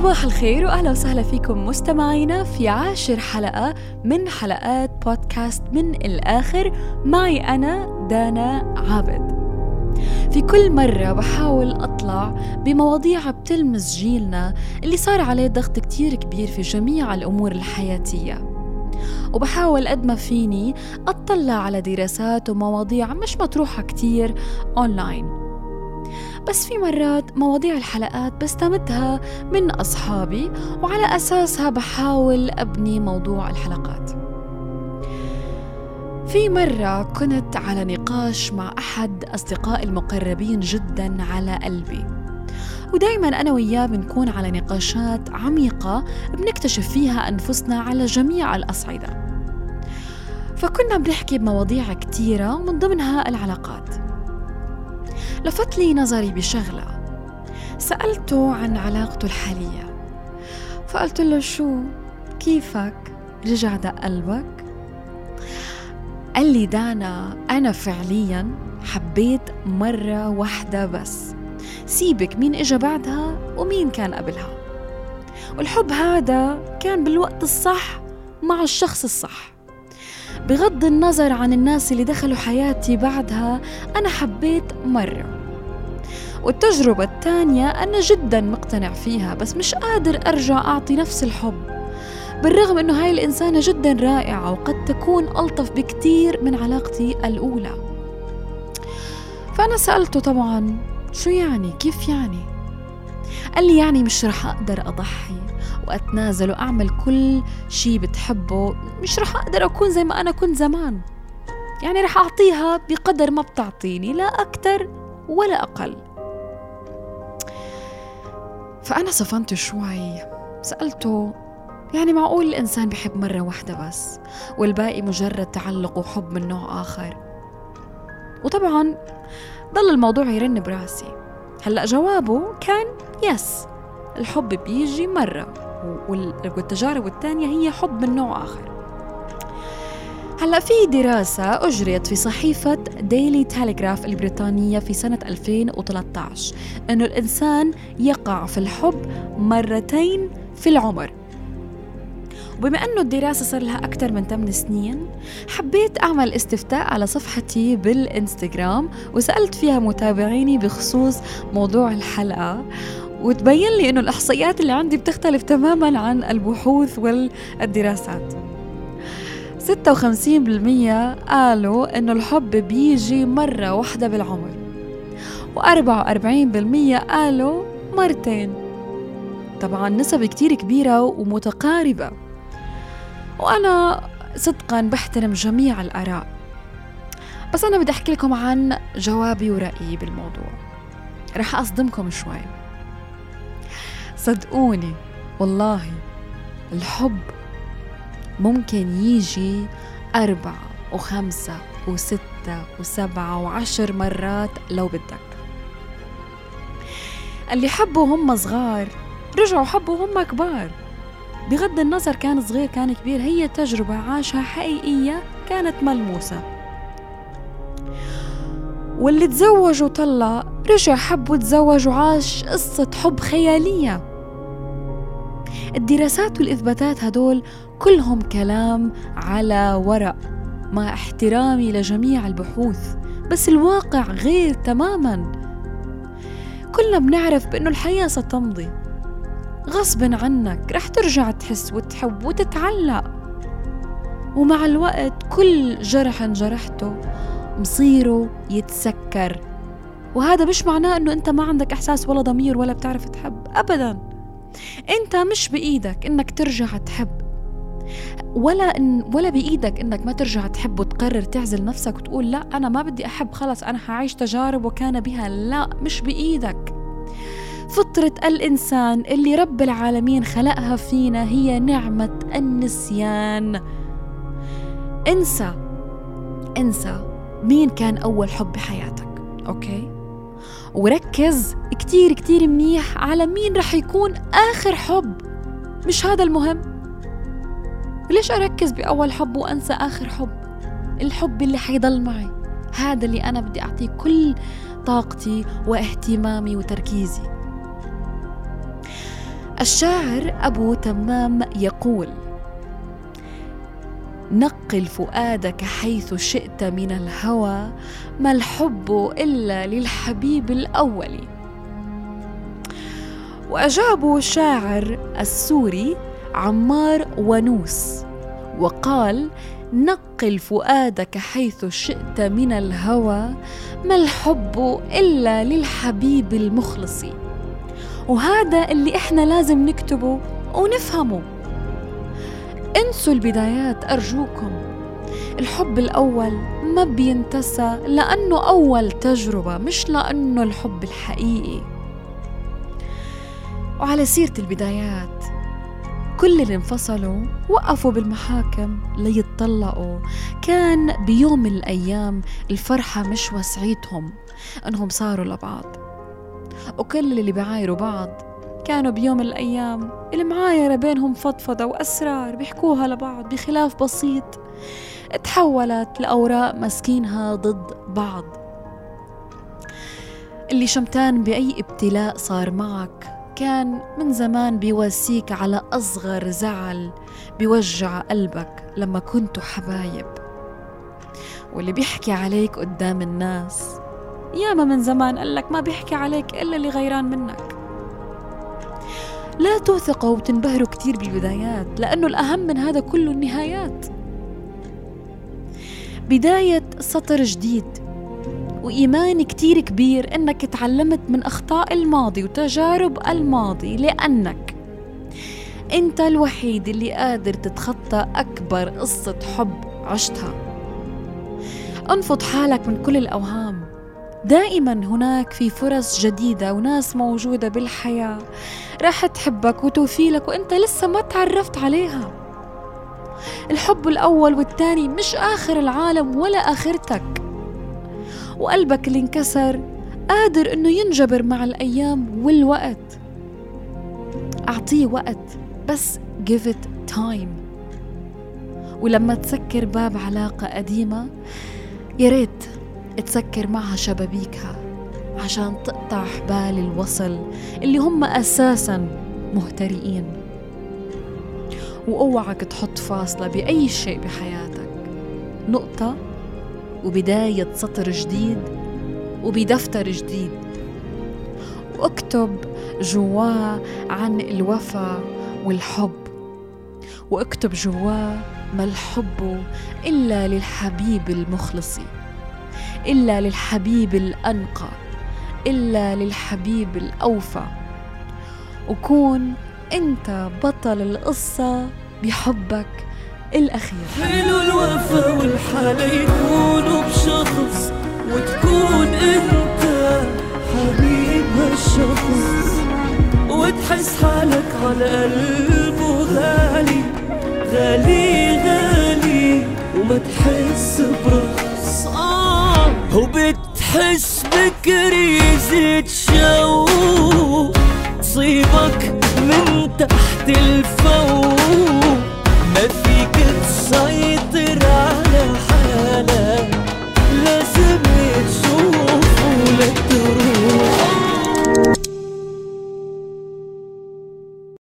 صباح الخير وأهلا وسهلا فيكم مستمعينا في عاشر حلقة من حلقات بودكاست من الآخر. معي أنا دانا عابد. في كل مرة بحاول أطلع بمواضيع بتلمس جيلنا اللي صار عليه ضغط كتير كبير في جميع الأمور الحياتية. وبحاول قد ما فيني أطلع على دراسات ومواضيع مش مطروحة كتير أونلاين بس في مرات مواضيع الحلقات بستمدها من أصحابي وعلى أساسها بحاول أبني موضوع الحلقات. في مرة كنت على نقاش مع أحد أصدقائي المقربين جدا على قلبي. ودايما أنا وياه بنكون على نقاشات عميقة بنكتشف فيها أنفسنا على جميع الأصعدة. فكنا بنحكي بمواضيع كتيرة من ضمنها العلاقات. لفت لي نظري بشغلة. سألته عن علاقته الحالية. فقلت له شو؟ كيفك؟ رجع دق قلبك؟ قال لي دانا أنا فعليا حبيت مرة واحدة بس. سيبك مين إجا بعدها ومين كان قبلها. والحب هذا كان بالوقت الصح مع الشخص الصح. بغض النظر عن الناس اللي دخلوا حياتي بعدها أنا حبيت مرة. والتجربة الثانية أنا جدا مقتنع فيها بس مش قادر أرجع أعطي نفس الحب. بالرغم أنه هاي الإنسانة جدا رائعة وقد تكون ألطف بكتير من علاقتي الأولى. فأنا سألته طبعا شو يعني؟ كيف يعني؟ قال لي يعني مش رح أقدر أضحي وأتنازل وأعمل كل شي بتحبه مش رح أقدر أكون زي ما أنا كنت زمان. يعني رح أعطيها بقدر ما بتعطيني لا أكتر ولا أقل. فأنا صفنت شوي. سألته يعني معقول الإنسان بحب مرة واحدة بس والباقي مجرد تعلق وحب من نوع آخر؟ وطبعا ضل الموضوع يرن براسي. هلأ جوابه كان يس الحب بيجي مرة والتجارب الثانية هي حب من نوع آخر. هلا في دراسة أجريت في صحيفة ديلي تيليغراف البريطانية في سنة 2013 أنه الإنسان يقع في الحب مرتين في العمر. وبما أنه الدراسة صار لها أكثر من 8 سنين حبيت أعمل استفتاء على صفحتي بالإنستغرام وسألت فيها متابعيني بخصوص موضوع الحلقة وتبين لي أنه الإحصائيات اللي عندي بتختلف تماما عن البحوث والدراسات. 56% قالوا إنه الحب بيجي مرة واحدة بالعمر و44% قالوا مرتين. طبعا نسب كتير كبيرة ومتقاربة. وأنا صدقا بحترم جميع الآراء. بس أنا بدي أحكي لكم عن جوابي ورأيي بالموضوع. رح أصدمكم شوي. صدقوني والله الحب ممكن يجي أربعة وخمسة وستة وسبعة وعشر مرات لو بدك. اللي حبوا هم صغار رجعوا حبوا هم كبار. بغض النظر كان صغير كان كبير هي تجربة عاشها حقيقية كانت ملموسة. واللي تزوج وطلع رجع حب وتزوج وعاش قصة حب خيالية. الدراسات والإثباتات هدول كلهم كلام على ورق مع احترامي لجميع البحوث بس الواقع غير تماما. كلنا بنعرف بأنه الحياة ستمضي. غصب عنك رح ترجع تحس وتحب وتتعلق. ومع الوقت كل جرح جرحته مصيره يتسكر. وهذا مش معناه إنه أنت ما عندك إحساس ولا ضمير ولا بتعرف تحب ابدا. انت مش بإيدك إنك ترجع تحب. ولا إن ولا بإيدك إنك ما ترجع تحب وتقرر تعزل نفسك وتقول لا أنا ما بدي أحب خلص أنا حعيش تجارب وكان بها. لا مش بإيدك. فطرة الإنسان اللي رب العالمين خلقها فينا هي نعمة النسيان. انسى انسى مين كان أول حب بحياتك أوكي؟ وركز كتير كتير منيح على مين رح يكون آخر حب. مش هذا المهم. ليش أركز بأول حب وأنسى آخر حب؟ الحب اللي حيضل معي. هذا اللي أنا بدي أعطيه كل طاقتي واهتمامي وتركيزي. الشاعر أبو تمام يقول نقل فؤادك حيث شئت من الهوى ما الحب إلا للحبيب الأول. وأجابه الشاعر السوري عمار ونوس وقال نقل فؤادك حيث شئت من الهوى ما الحب إلا للحبيب المخلص. وهذا اللي إحنا لازم نكتبه ونفهمه. انسوا البدايات أرجوكم. الحب الأول ما بينتسى لأنه أول تجربة مش لأنه الحب الحقيقي. وعلى سيرة البدايات كل اللي انفصلوا وقفوا بالمحاكم ليتطلقوا. كان بيوم من الأيام الفرحة مش وسعيتهم أنهم صاروا لبعض. وكل اللي بيعايروا بعض كانوا بيوم من الأيام المعايرة بينهم فضفضة وأسرار بيحكوها لبعض بخلاف بسيط. تحولت لأوراق مسكينها ضد بعض. اللي شمتان بأي ابتلاء صار معك كان من زمان بيواسيك على أصغر زعل بيوجع قلبك لما كنتوا حبايب. واللي بيحكي عليك قدام الناس ياما من زمان قالك ما بيحكي عليك إلا اللي غيران منك. لا توثقوا وتنبهروا كتير بالبدايات لأنه الأهم من هذا كله النهايات. بداية سطر جديد وإيمان كتير كبير إنك تعلمت من أخطاء الماضي وتجارب الماضي لأنك أنت الوحيد اللي قادر تتخطى أكبر قصة حب عشتها. انفض حالك من كل الأوهام. دائما هناك في فرص جديدة وناس موجودة بالحياة. راح تحبك وتوفي لك وأنت لسه ما تعرفت عليها. الحب الأول والثاني مش آخر العالم ولا آخرتك. وقلبك اللي انكسر قادر إنه ينجبر مع الأيام والوقت. أعطيه وقت بس give it time. ولما تسكر باب علاقة قديمة يا ريت تسكر معها شبابيكها عشان تقطع حبال الوصل اللي هم أساسا مهترئين. وأوعك تحط فاصلة بأي شيء بحياتك. نقطة وبداية سطر جديد وبدفتر جديد. وأكتب جواه عن الوفا والحب. وأكتب جواه ما الحب إلا للحبيب المخلص إلا للحبيب الأنقى إلا للحبيب الأوفى. وكون أنت بطل القصة بحبك الأخير. حلو الوفا والحالة يكونوا بشخص وتكون أنت حبيب هالشخص. وتحس حالك على قلبه غالي غالي غالي وما تحس آه وبتحس بكريزة شوق تصيبك من تحت الفوق. ما فيك تسيطر على حالك. لازم تشوف ولا تروح